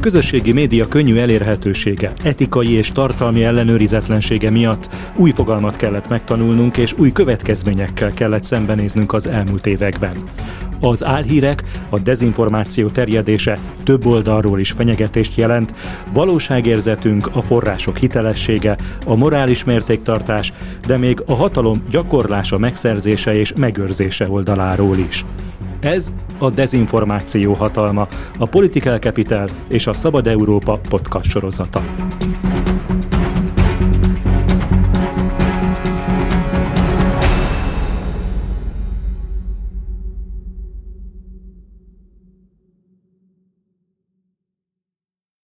közösségi média könnyű elérhetősége, etikai és tartalmi ellenőrizetlensége miatt új fogalmat kellett megtanulnunk, és új következményekkel kellett szembenéznünk az elmúlt években. Az álhírek, a dezinformáció terjedése több oldalról is fenyegetést jelent, valóságérzetünk, a források hitelessége, a morális mértéktartás, de még a hatalom gyakorlása megszerzése és megőrzése oldaláról is. Ez a Dezinformáció hatalma, a Political Capital és a Szabad Európa podcast sorozata.